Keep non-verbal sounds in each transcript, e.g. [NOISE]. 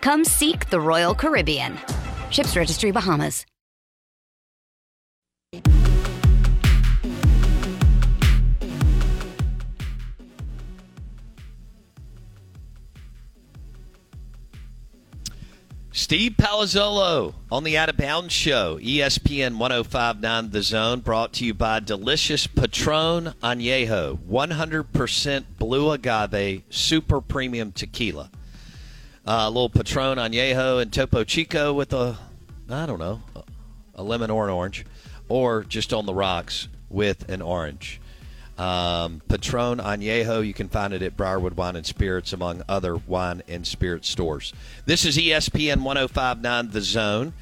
Come seek the Royal Caribbean. Ships Registry Bahamas. Steve Palazzolo on the Out of Bounds Show, ESPN 1059 The Zone, brought to you by Delicious Patron Añejo, 100% blue agave, super premium tequila. Uh, a little Patron Añejo and Topo Chico with a, I don't know, a lemon or an orange, or just on the rocks with an orange. Um, Patron Añejo, you can find it at Briarwood Wine and Spirits, among other wine and spirit stores. This is ESPN 1059 The Zone.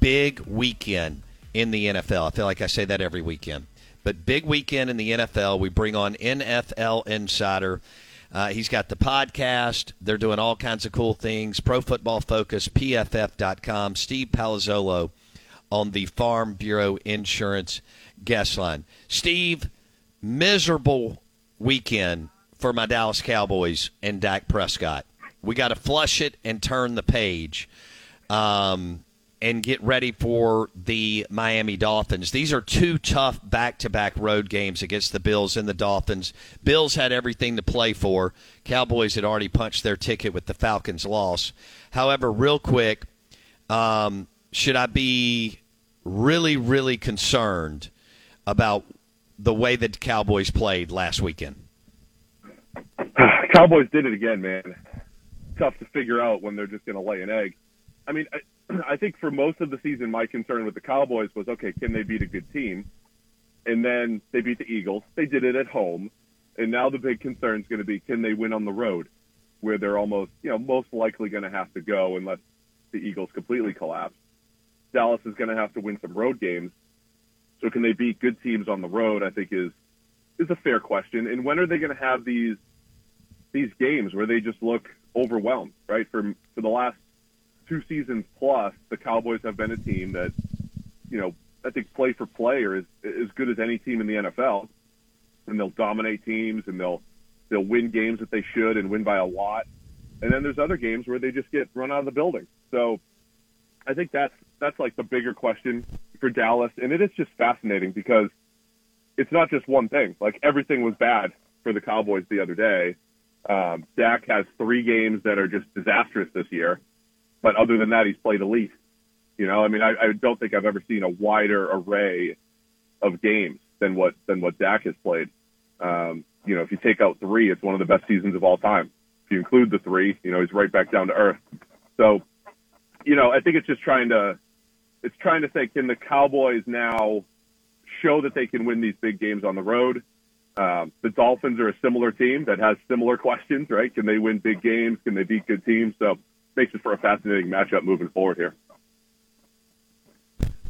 Big weekend in the NFL. I feel like I say that every weekend. But big weekend in the NFL. We bring on NFL Insider. Uh, he's got the podcast. They're doing all kinds of cool things. Pro Football Focus, PFF.com. Steve Palazzolo on the Farm Bureau Insurance guest line. Steve, miserable weekend for my Dallas Cowboys and Dak Prescott. We got to flush it and turn the page um, and get ready for the Miami Dolphins. These are two tough back to back road games against the Bills and the Dolphins. Bills had everything to play for. Cowboys had already punched their ticket with the Falcons' loss. However, real quick, um, should I be really, really concerned about the way that the Cowboys played last weekend? [SIGHS] Cowboys did it again, man. Tough to figure out when they're just going to lay an egg. I mean, [CLEARS THROAT] I, think for most of the season, my concern with the Cowboys was, okay, can they beat a good team? And then they beat the Eagles. They did it at home. And now the big concern is going to be, can they win on the road, where they're almost, you know, most likely going to have to go unless the Eagles completely collapse. Dallas is going to have to win some road games. So can they beat good teams on the road? I think is is a fair question. And when are they going to have these these games where they just look overwhelmed? Right for for the last two seasons plus, the Cowboys have been a team that you know I think play for play are as as good as any team in the NFL, and they'll dominate teams and they'll they'll win games that they should and win by a lot. And then there's other games where they just get run out of the building. So I think that's that's like the bigger question for Dallas, and it is just fascinating because it's not just one thing. Like everything was bad for the Cowboys the other day. Um, Dak has three games that are just disastrous this year, but other than that, he's played elite. You know, I mean, I, I don't think I've ever seen a wider array of games than what than what Dak has played. Um, you know, if you take out three, it's one of the best seasons of all time. If you include the three, you know, he's right back down to earth. So, you know, I think it's just trying to it's trying to say, can the Cowboys now show that they can win these big games on the road? Um, the Dolphins are a similar team that has similar [LAUGHS] questions, right? Can they win big games? Can they beat good teams? So makes it for a fascinating matchup moving forward here.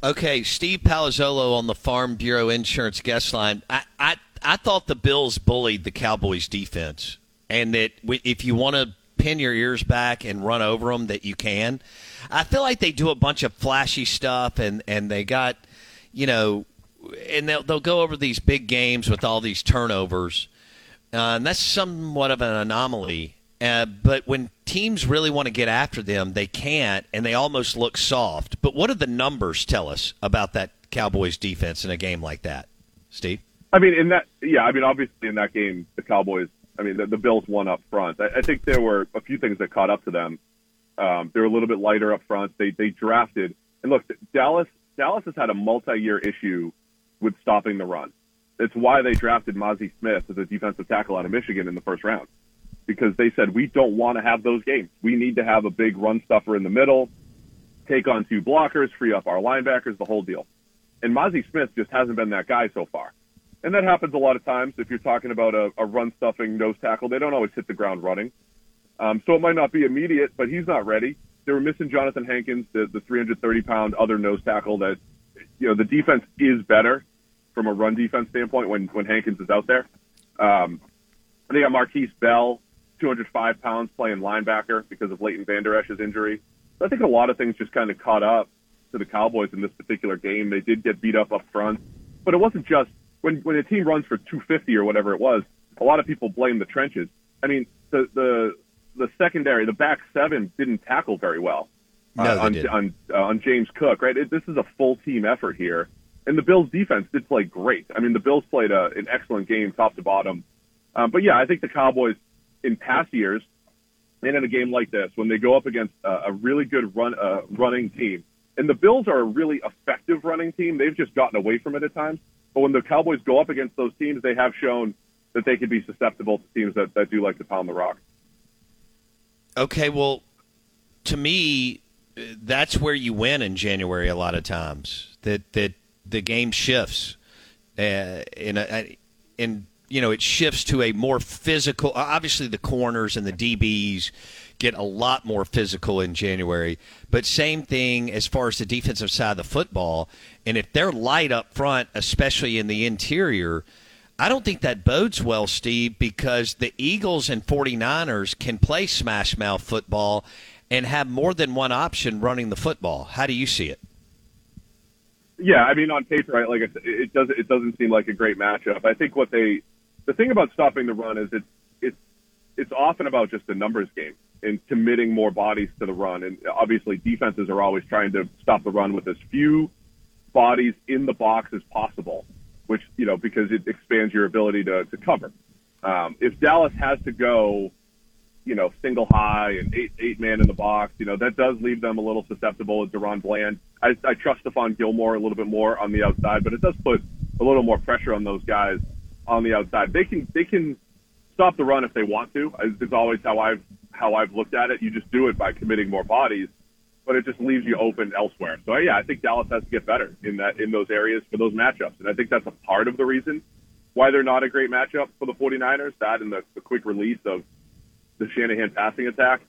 Okay, Steve Palazzolo on the Farm Bureau Insurance guest line. I, I, I thought the Bills bullied the Cowboys defense, and that if you want to pin your ears back and run over them that you can. I feel like they do a bunch of flashy stuff and and they got, you know, and they'll they'll go over these big games with all these turnovers. Uh, and that's somewhat of an anomaly. Uh, but when teams really want to get after them, they can't, and they almost look soft. But what do the numbers tell us about that Cowboys defense in a game like that, Steve? I mean, in that, yeah, I mean, obviously in that game, the Cowboys, I mean, the, the Bills won up front. I, I think there were a few things that caught up to them. Um, they're a little bit lighter up front. They they drafted, and look, Dallas Dallas has had a multi-year issue with stopping the run. It's why they drafted Mazi Smith as a defensive tackle out of Michigan in the first round, because they said we don't want to have those games. We need to have a big run stuffer in the middle, take on two blockers, free up our linebackers, the whole deal. And Mazi Smith just hasn't been that guy so far. And that happens a lot of times. If you're talking about a, a run stuffing nose tackle, they don't always hit the ground running. Um, so it might not be immediate, but he's not ready. They were missing Johnathan Hankins, the, the 330 pound other nose tackle that, you know, the defense is better from a run defense standpoint when, when Hankins is out there. Um, they got Markquese Bell, 205 pounds playing linebacker because of Leighton Vander Esch's injury. So I think a lot of things just kind of caught up to the Cowboys in this particular game. They did get beat up up front, but it wasn't just when when a team runs for 250 or whatever it was. A lot of people blame the trenches. I mean, the the the secondary, the back seven didn't tackle very well no, uh, on on uh, on James Cook. Right, it, this is a full team effort here, and the Bills defense did play great. I mean, the Bills played a, an excellent game, top to bottom. Um, but yeah, I think the Cowboys in past years, and in a game like this, when they go up against uh, a really good run uh, running team, and the Bills are a really effective running team. They've just gotten away from it at times. But when the Cowboys go up against those teams, they have shown that they can be susceptible to teams that, that do like to pound the rock. Okay, well, to me, that's where you win in January. A lot of times that that the game shifts, uh, in a, in you know it shifts to a more physical. Obviously, the corners and the DBs get a lot more physical in January. But same thing as far as the defensive side of the football. And if they're light up front, especially in the interior, I don't think that bodes well, Steve, because the Eagles and 49ers can play smash mouth football and have more than one option running the football. How do you see it? Yeah, I mean, on paper, right, like it doesn't it doesn't seem like a great matchup. I think what they the thing about stopping the run is it's it's it's often about just a numbers game and committing more bodies to the run. And obviously, defenses are always trying to stop the run with as few bodies in the box as possible, which you know because it expands your ability to to cover. Um, if Dallas has to go, you know, single high and eight eight man in the box, you know that does leave them a little susceptible. to DaRon Bland, I, I trust Stephon Gilmore a little bit more on the outside, but it does put a little more pressure on those guys on the outside. They can they can stop the run if they want to. It's always how I've how I've looked at it. You just do it by committing more bodies, but it just leaves you open elsewhere. So yeah, I think Dallas has to get better in that in those areas for those matchups, and I think that's a part of the reason why they're not a great matchup for the 49ers. That and the, the quick release of the Shanahan passing attack.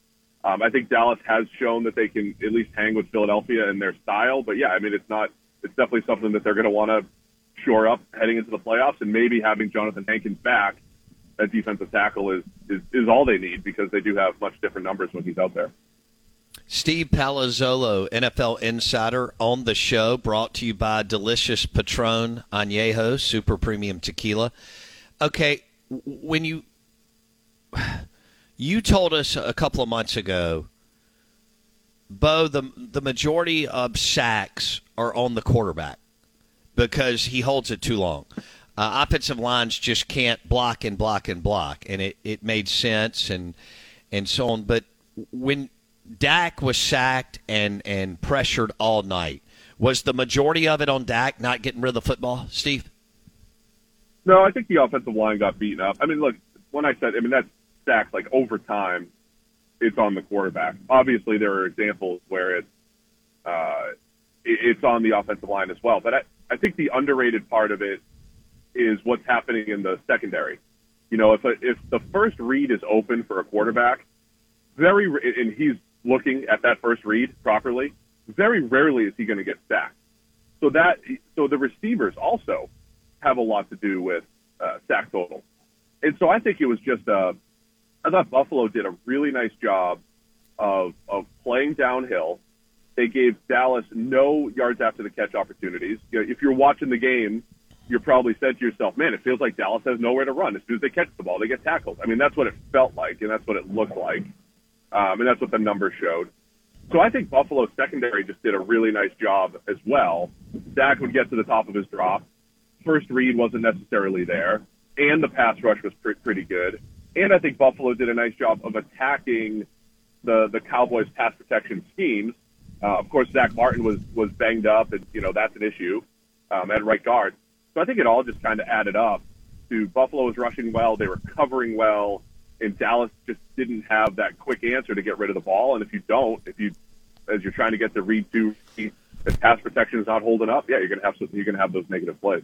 Um, I think Dallas has shown that they can at least hang with Philadelphia in their style. But yeah, I mean, it's not. It's definitely something that they're going to want to shore up heading into the playoffs, and maybe having Johnathan Hankins back that defensive tackle is, is, is all they need because they do have much different numbers when he's out there. Steve Palazzolo, NFL Insider, on the show, brought to you by Delicious Patron Añejo Super Premium Tequila. Okay, when you you told us a couple of months ago, Bo, the the majority of sacks are on the quarterback because he holds it too long uh, offensive lines just can't block and block and block, and it, it made sense and and so on. But when Dak was sacked and and pressured all night, was the majority of it on Dak not getting rid of the football, Steve? No, I think the offensive line got beaten up. I mean, look, when I said, I mean that's sacks like over time, it's on the quarterback. Obviously, there are examples where it's uh, it's on the offensive line as well. But I, I think the underrated part of it is what's happening in the secondary. You know, if a, if the first read is open for a quarterback, very and he's looking at that first read properly, very rarely is he going to get sacked. So that so the receivers also have a lot to do with uh, sack total, and so I think it was just a I thought Buffalo did a really nice job of of playing downhill. They gave Dallas no yards after the catch opportunities. You know, if you're watching the game, you're probably said to yourself, "Man, it feels like Dallas has nowhere to run. As soon as they catch the ball, they get tackled." I mean, that's what it felt like, and that's what it looked like, um, and that's what the numbers showed. So I think Buffalo's secondary just did a really nice job as well. Dak would get to the top of his drop. First read wasn't necessarily there, and the pass rush was pre- pretty good. And I think Buffalo did a nice job of attacking the the Cowboys' pass protection schemes. Uh, of course, Zack Martin was was banged up, and you know that's an issue um, at right guard. So I think it all just kind of added up to Buffalo was rushing well, they were covering well, and Dallas just didn't have that quick answer to get rid of the ball. And if you don't, if you as you're trying to get the read two, if pass protection is not holding up, yeah, you're gonna have some, you're gonna have those negative plays.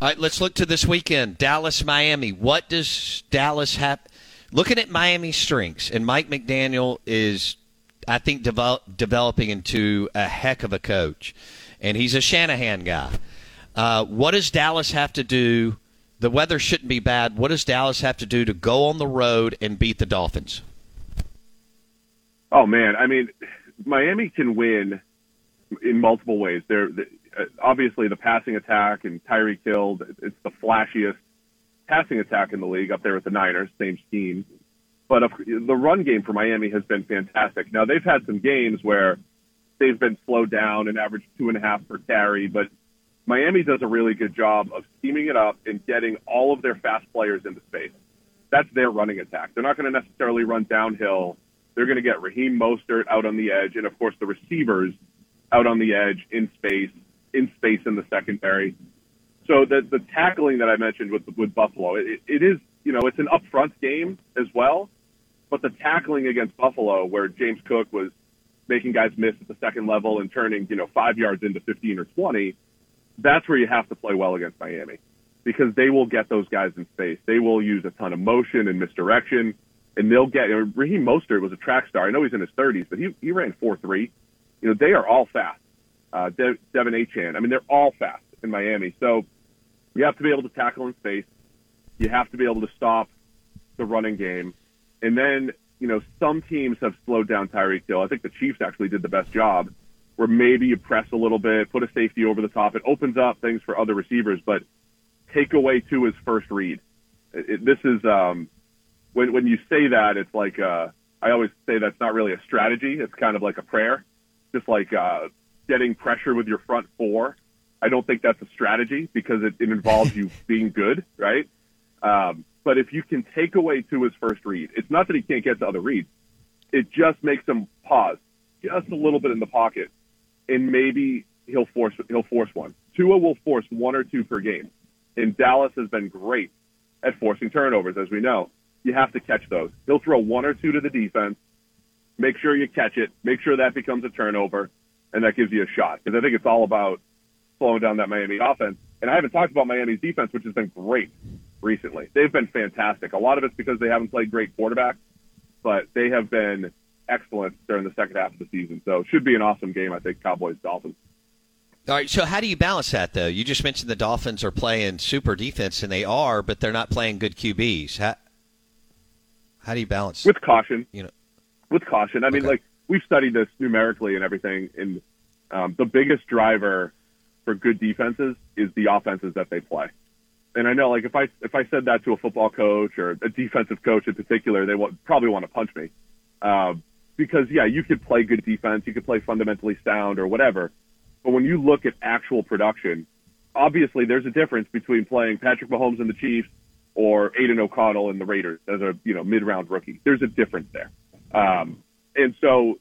All right, let's look to this weekend. Dallas, Miami. What does Dallas have? Looking at Miami's strengths, and Mike McDaniel is, I think, develop, developing into a heck of a coach, and he's a Shanahan guy. Uh, what does Dallas have to do? The weather shouldn't be bad. What does Dallas have to do to go on the road and beat the Dolphins? Oh man, I mean, Miami can win in multiple ways. They're Uh, obviously the passing attack and Tyreek Hill. It's the flashiest passing attack in the league up there with the Niners, same scheme. But the run game for Miami has been fantastic. Now they've had some games where they've been slowed down and averaged two and a half per carry, but Miami does a really good job of scheming it up and getting all of their fast players into space. That's their running attack. They're not going to necessarily run downhill. They're going to get Raheem Mostert out on the edge, and of course the receivers out on the edge in space, in space in the secondary. So the the tackling that I mentioned with with Buffalo, it, it is you know it's an upfront game as well, but the tackling against Buffalo, where James Cook was making guys miss at the second level and turning you know five yards into 15 or 20, that's where you have to play well against Miami because they will get those guys in space. They will use a ton of motion and misdirection, and they'll get. Raheem Mostert was a track star. I know he's in his 30s, but he he ran four three. You know they are all fast. Uh, De- De'Von Achane. I mean they're all fast in Miami. So you have to be able to tackle in space. You have to be able to stop the running game, and then you know some teams have slowed down Tyreek Hill. I think the Chiefs actually did the best job where maybe you press a little bit, put a safety over the top. It opens up things for other receivers, but take away to his first read. It, it, this is um, when when you say that, it's like uh, I always say that's not really a strategy. It's kind of like a prayer, just like uh, getting pressure with your front four. I don't think that's a strategy because it, it involves you [LAUGHS] being good, right? Um, but if you can take away to his first read, it's not that he can't get to other reads. It just makes him pause just a little bit in the pocket and maybe he'll force he'll force one. Tua will force one or two per game, and Dallas has been great at forcing turnovers, as we know. You have to catch those. He'll throw one or two to the defense. Make sure you catch it. Make sure that becomes a turnover, and that gives you a shot. Because I think it's all about slowing down that Miami offense. And I haven't talked about Miami's defense, which has been great. recently. They've been fantastic. A lot of it's because they haven't played great quarterbacks, but they have been excellent during the second half of the season. So it should be an awesome game, I think, Cowboys Dolphins. All right, so how do you balance that though? You just mentioned the Dolphins are playing super defense, and they are, but they're not playing good QBs. How, how do you balance with caution? You know, with caution. I mean, like we've studied this numerically and everything, and um, the biggest driver for good defenses is the offenses that they play. And I know, like if I if I said that to a football coach or a defensive coach in particular, they would probably want to punch me, um, because yeah, you could play good defense, you could play fundamentally sound or whatever, but when you look at actual production, obviously there's a difference between playing Patrick Mahomes and the Chiefs or Aiden O'Connell and the Raiders as a you know mid round rookie. There's a difference there, um, and so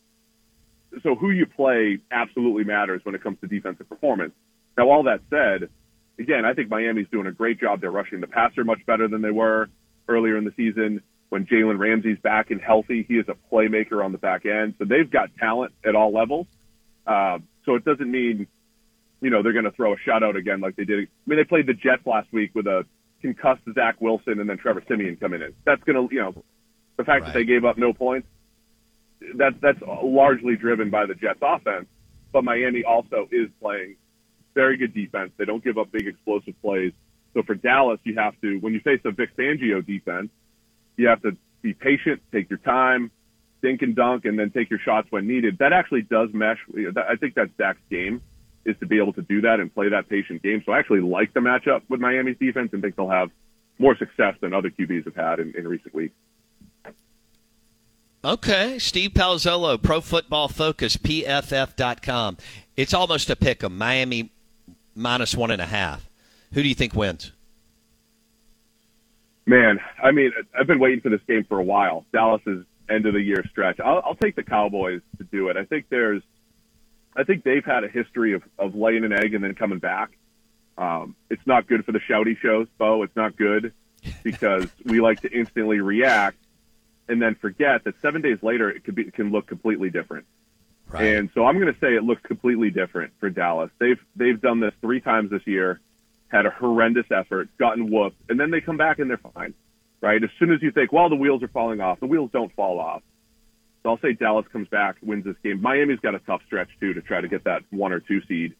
so who you play absolutely matters when it comes to defensive performance. Now, all that said, again, I think Miami's doing a great job. They're rushing the passer much better than they were earlier in the season. When Jalen Ramsey's back and healthy, he is a playmaker on the back end. So they've got talent at all levels. Uh, so it doesn't mean, you know, they're going to throw a shutout again like they did. I mean, they played the Jets last week with a concussed Zach Wilson and then Trevor Siemian coming in. That's going to, you know, the fact right. that they gave up no points, that, that's largely driven by the Jets offense. But Miami also is playing very good defense. They don't give up big explosive plays. So for Dallas, you have to, when you face a Vic Fangio defense, you have to be patient, take your time, dink and dunk, and then take your shots when needed. That actually does mesh. I think that's Dak's game is to be able to do that and play that patient game. So I actually like the matchup with Miami's defense and think they'll have more success than other QBs have had in, in recent weeks. Okay, Steve Palazzolo, Pro Football Focus, PFF.com. It's almost a pick 'em. Miami minus one and a half. Who do you think wins? Man, I mean, I've been waiting for this game for a while. Dallas's end of the year stretch. I'll, I'll take the Cowboys to do it. I think there's, I think they've had a history of, of laying an egg and then coming back. Um, it's not good for the shouty shows, Bo. It's not good because we like to instantly react and then forget that seven days later it could be it can look completely different. Right. And so I'm going to say it looks completely different for Dallas. They've they've done this three times this year, had a horrendous effort, gotten whooped, and then they come back and they're fine. Right? As soon as you think, well, the wheels are falling off, the wheels don't fall off. So I'll say Dallas comes back, wins this game. Miami's got a tough stretch too to try to get that one or two seed.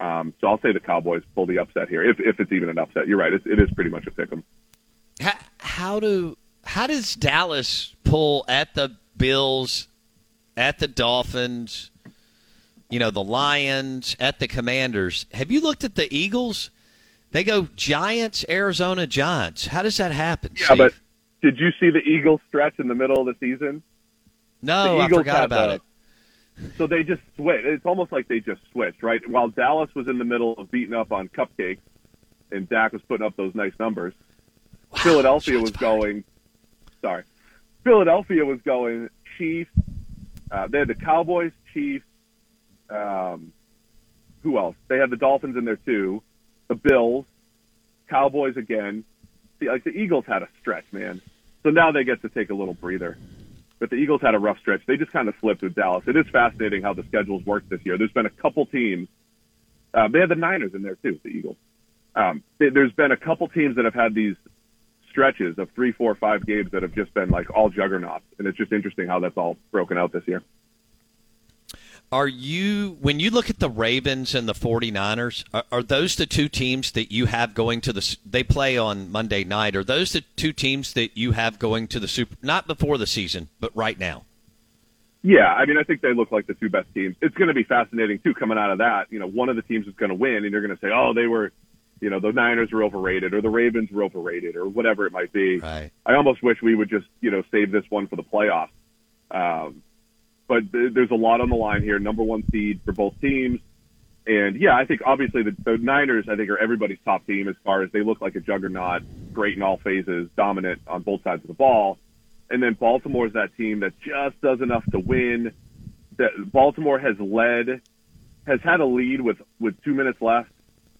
Um, so I'll say the Cowboys pull the upset here, if if it's even an upset. You're right; it, it is pretty much a pick 'em. How, how do how does Dallas pull at the Bills at the Dolphins, you know, the Lions, at the Commanders. Have you looked at the Eagles? They go Giants, Arizona Giants. How does that happen? Yeah, Steve? but did you see the Eagles stretch in the middle of the season? No, the I forgot about the, it. So they just switched. It's almost like they just switched, right? While Dallas was in the middle of beating up on cupcakes, and Dak was putting up those nice numbers. Wow, Philadelphia was going. Sorry, Philadelphia was going Chiefs, uh, they had the Cowboys, Chiefs. Um, who else? They had the Dolphins in there too. The Bills, Cowboys again. See, like the Eagles had a stretch, man. So now they get to take a little breather. But the Eagles had a rough stretch. They just kind of slipped with Dallas. It is fascinating how the schedules work this year. There's been a couple teams. Uh, they had the Niners in there too, the Eagles. Um, there's been a couple teams that have had these stretches of three, four, five games that have just been like all juggernauts, and it's just interesting how that's all broken out this year. Are you when you look at the Ravens and the 49ers, are, are, those the two teams that you have going to the they play on Monday night? Are those the two teams that you have going to the super not before the season, but right now? Yeah, I mean, I think they look like the two best teams. It's going to be fascinating too coming out of that. You know, one of the teams is going to win, and you're going to say, "Oh, they were you know, the Niners were overrated or the Ravens were overrated or whatever it might be. Right. I almost wish we would just, you know, save this one for the playoffs. Um, but th- there's a lot on the line here. Number one seed for both teams. And yeah, I think obviously the, the Niners, I think, are everybody's top team as far as they look like a juggernaut, great in all phases, dominant on both sides of the ball. And then Baltimore is that team that just does enough to win. That Baltimore has led, has had a lead with with two minutes left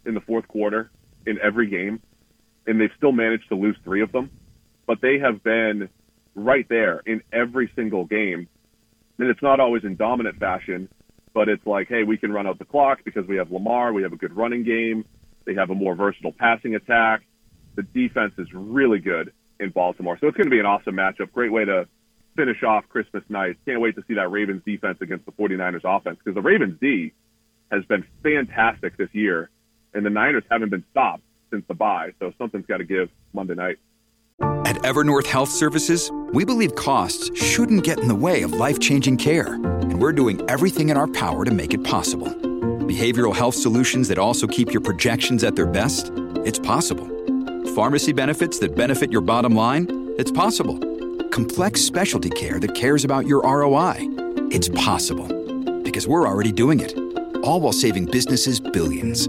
in the fourth quarter in every game, and they've still managed to lose three of them. But they have been right there in every single game. And it's not always in dominant fashion, but it's like, hey, we can run out the clock because we have Lamar, we have a good running game, they have a more versatile passing attack. the defense is really good in Baltimore. So it's going to be an awesome matchup. Great way to finish off Christmas night. Can't wait to see that Ravens defense against the 49ers offense because the Ravens D has been fantastic this year, and the Niners haven't been stopped since the bye. So something's got to give Monday night. At Evernorth Health Services, we believe costs shouldn't get in the way of life changing care, and we're doing everything in our power to make it possible. Behavioral health solutions that also keep your projections at their best? It's possible. Pharmacy benefits that benefit your bottom line? It's possible. Complex specialty care that cares about your ROI? It's possible. Because we're already doing it. All while saving businesses billions.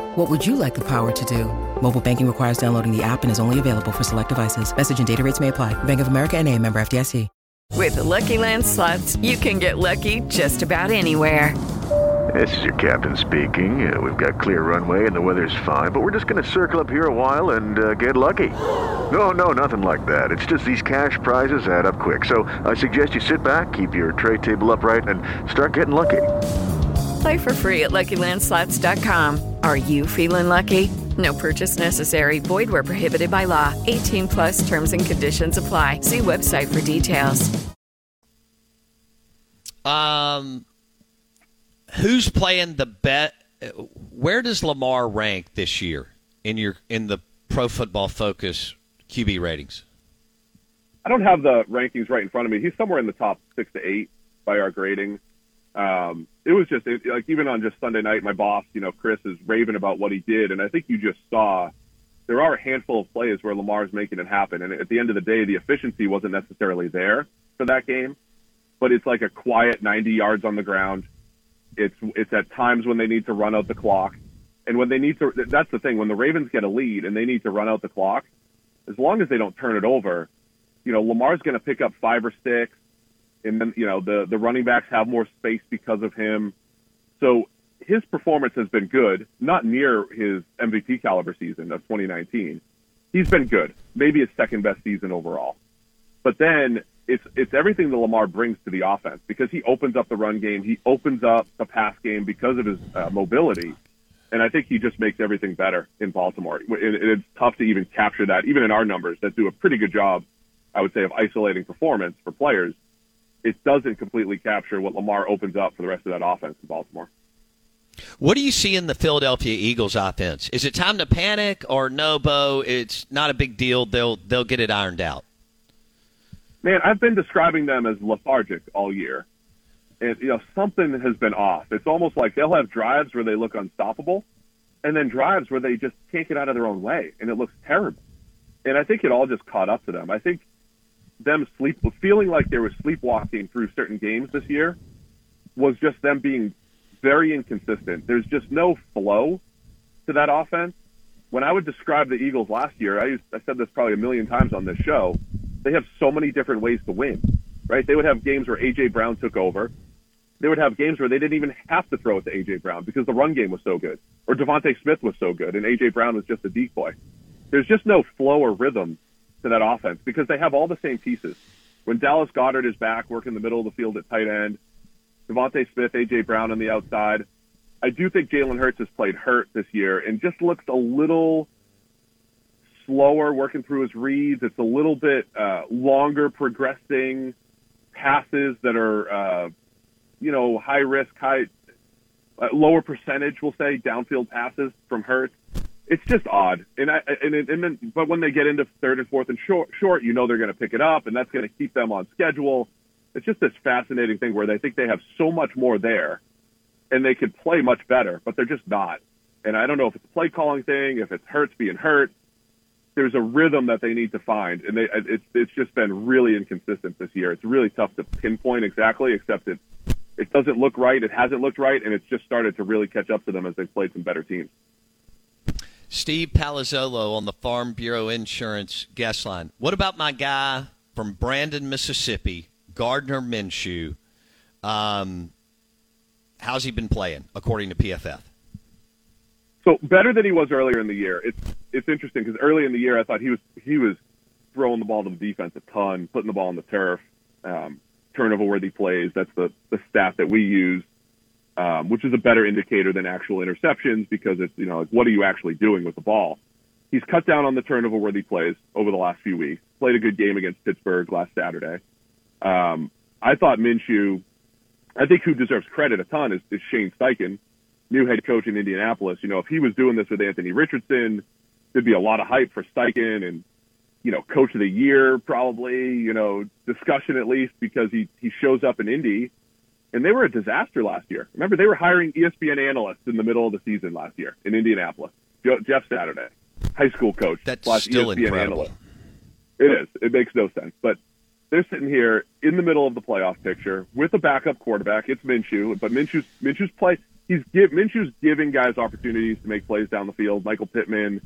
What would you like the power to do? Mobile banking requires downloading the app and is only available for select devices. Message and data rates may apply. Bank of America and a member FDIC. With the Lucky Land slots, you can get lucky just about anywhere. This is your captain speaking. Uh, we've got clear runway and the weather's fine, but we're just going to circle up here a while and uh, get lucky. No, no, nothing like that. It's just these cash prizes add up quick. So I suggest you sit back, keep your tray table upright, and start getting lucky. Play for free at LuckyLandSlots.com. Are you feeling lucky? No purchase necessary. Void where prohibited by law. 18 plus terms and conditions apply. See website for details. Um, who's playing the bet? Where does Lamar rank this year in your in the Pro Football Focus QB ratings? I don't have the rankings right in front of me. He's somewhere in the top six to eight by our grading. Um, it was just it, like even on just Sunday night, my boss, you know, Chris is raving about what he did, and I think you just saw there are a handful of plays where Lamar's making it happen, and at the end of the day, the efficiency wasn't necessarily there for that game, but it's like a quiet 90 yards on the ground. It's it's at times when they need to run out the clock, and when they need to. That's the thing when the Ravens get a lead and they need to run out the clock, as long as they don't turn it over, you know, Lamar's going to pick up five or six and then you know the the running backs have more space because of him. So his performance has been good, not near his MVP caliber season of 2019. He's been good, maybe his second best season overall. But then it's it's everything that Lamar brings to the offense because he opens up the run game, he opens up the pass game because of his uh, mobility, and I think he just makes everything better in Baltimore. It, it's tough to even capture that, even in our numbers that do a pretty good job, I would say, of isolating performance for players it doesn't completely capture what Lamar opens up for the rest of that offense in Baltimore. What do you see in the Philadelphia Eagles offense? Is it time to panic or no, Bo? It's not a big deal. They'll they'll get it ironed out. Man, I've been describing them as lethargic all year. And you know, something has been off. It's almost like they'll have drives where they look unstoppable and then drives where they just can't get out of their own way and it looks terrible. And I think it all just caught up to them. I think them sleep feeling like they were sleepwalking through certain games this year was just them being very inconsistent. There's just no flow to that offense. When I would describe the Eagles last year, I, used, I said this probably a million times on this show. They have so many different ways to win, right? They would have games where AJ Brown took over. They would have games where they didn't even have to throw it to AJ Brown because the run game was so good, or DeVonta Smith was so good, and AJ Brown was just a decoy. There's just no flow or rhythm to that offense because they have all the same pieces. When Dallas Goedert is back, working the middle of the field at tight end, DeVonta Smith, AJ Brown on the outside. I do think Jalen Hurts has played hurt this year and just looks a little slower working through his reads. It's a little bit uh, longer progressing passes that are, uh, you know, high risk, high uh, lower percentage, we'll say, downfield passes from Hurts it's just odd. And I and and then but when they get into third and fourth and short, short, you know they're going to pick it up, and that's going to keep them on schedule. It's just this fascinating thing where they think they have so much more there, and they could play much better, but they're just not. And I don't know if it's a play calling thing, if it's Hurts being hurt. There's a rhythm that they need to find, and they, it's it's just been really inconsistent this year. It's really tough to pinpoint exactly, except it it doesn't look right. It hasn't looked right, and it's just started to really catch up to them as they've played some better teams. Steve Palazzolo on the Farm Bureau Insurance guest line. What about my guy from Brandon, Mississippi, Gardner Minshew? Um, how's he been playing according to PFF? So better than he was earlier in the year. It's it's interesting because early in the year I thought he was he was throwing the ball to the defense a ton, putting the ball on the turf, um, turnover worthy plays. That's the the stat that we use, um, which is a better indicator than actual interceptions because it's you know like what are you actually doing with the ball. He's cut down on the turnover worthy plays over the last few weeks. Played a good game against Pittsburgh last Saturday. Um, I thought Minshew. I think who deserves credit a ton is, is Shane Steichen new head coach in Indianapolis. You know, if he was doing this with Anthony Richardson, there'd be a lot of hype for Steichen and, you know, coach of the year probably, you know, discussion at least because he, he shows up in Indy and they were a disaster last year. Remember, they were hiring ESPN analysts in the middle of the season last year in Indianapolis. Jeff Saturday, high school coach. That's still ESPN incredible. Analyst. It is. It makes no sense. But they're sitting here in the middle of the playoff picture with a backup quarterback. It's Minshew, but Minshew's Minshew's play he's give Minshew's giving guys opportunities to make plays down the field. Michael Pittman,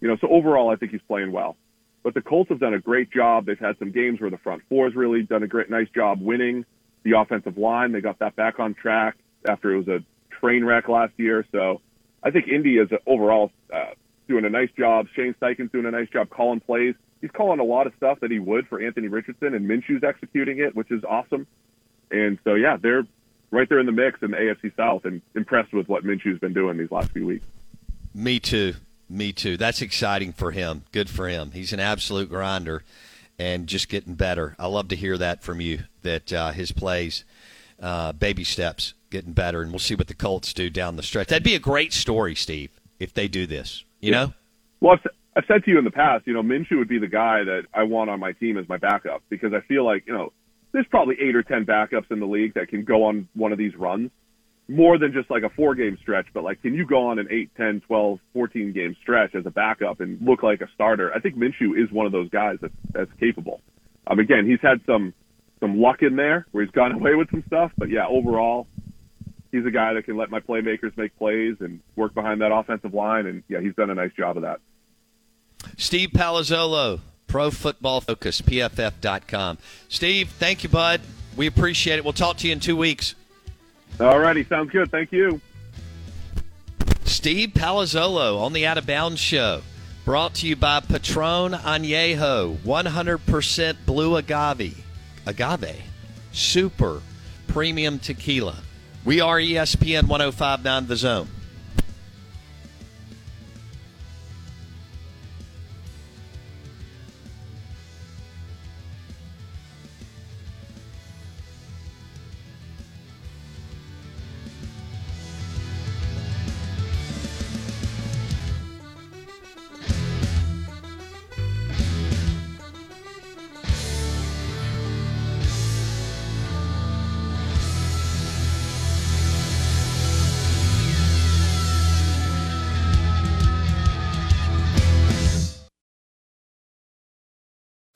you know, so overall, I think he's playing well. But the Colts have done a great job. They've had some games where the front four has really done a great, nice job winning. The offensive line, they got that back on track after it was a train wreck last year. So I think Indy is overall uh, doing a nice job. Shane Steichen's doing a nice job calling plays. He's calling a lot of stuff that he would for Anthony Richardson, and Minshew's executing it, which is awesome. And so, yeah, they're right there in the mix in the AFC South and impressed with what Minshew's been doing these last few weeks. Me too. Me too. That's exciting for him. Good for him. He's an absolute grinder and just getting better. I love to hear that from you that uh, his plays, uh, baby steps, getting better, and we'll see what the Colts do down the stretch. That'd be a great story, Steve, if they do this. You yeah. know? Well, I've, I've said to you in the past, you know, Minshew would be the guy that I want on my team as my backup because I feel like, you know, there's probably eight or ten backups in the league that can go on one of these runs more than just like a four game stretch, but like, can you go on an 8, 10, 12, 14 game stretch as a backup and look like a starter? I think Minshew is one of those guys that, that's capable. Um, again, he's had some, some luck in there where he's gone [LAUGHS] away with some stuff, but yeah, overall, he's a guy that can let my playmakers make plays and work behind that offensive line. And yeah, he's done a nice job of that. Steve Palazzolo, Pro Football Focus, PFF.com. Steve, thank you, bud. We appreciate it. We'll talk to you in two weeks. All righty. Sounds good. Thank you. Steve Palazzolo on the Out of Bounds Show. Brought to you by Patron Añejo, 100% blue agave. Agave. Super premium tequila. We are ESPN 1059 The Zone.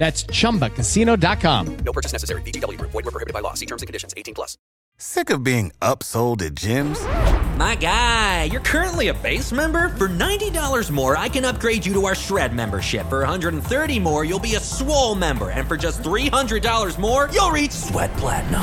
That's ChumbaCasino.com. No purchase necessary. VGW. Void were prohibited by law. See terms and conditions. 18 plus. Sick of being upsold at gyms? My guy, you're currently a base member? For $90 more, I can upgrade you to our Shred membership. For 130 more, you'll be a Swole member. And for just $300 more, you'll reach Sweat Platinum.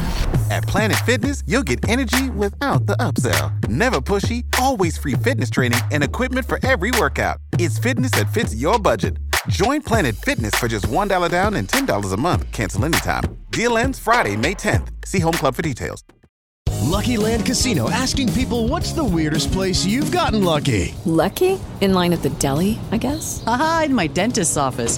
At Planet Fitness, you'll get energy without the upsell. Never pushy, always free fitness training and equipment for every workout. It's fitness that fits your budget. Join Planet Fitness for just $1 down and $10 a month. Cancel anytime. Deal ends Friday, May 10th. See Home Club for details. Lucky Land Casino asking people what's the weirdest place you've gotten lucky? Lucky? In line at the deli, I guess? Aha, in my dentist's office.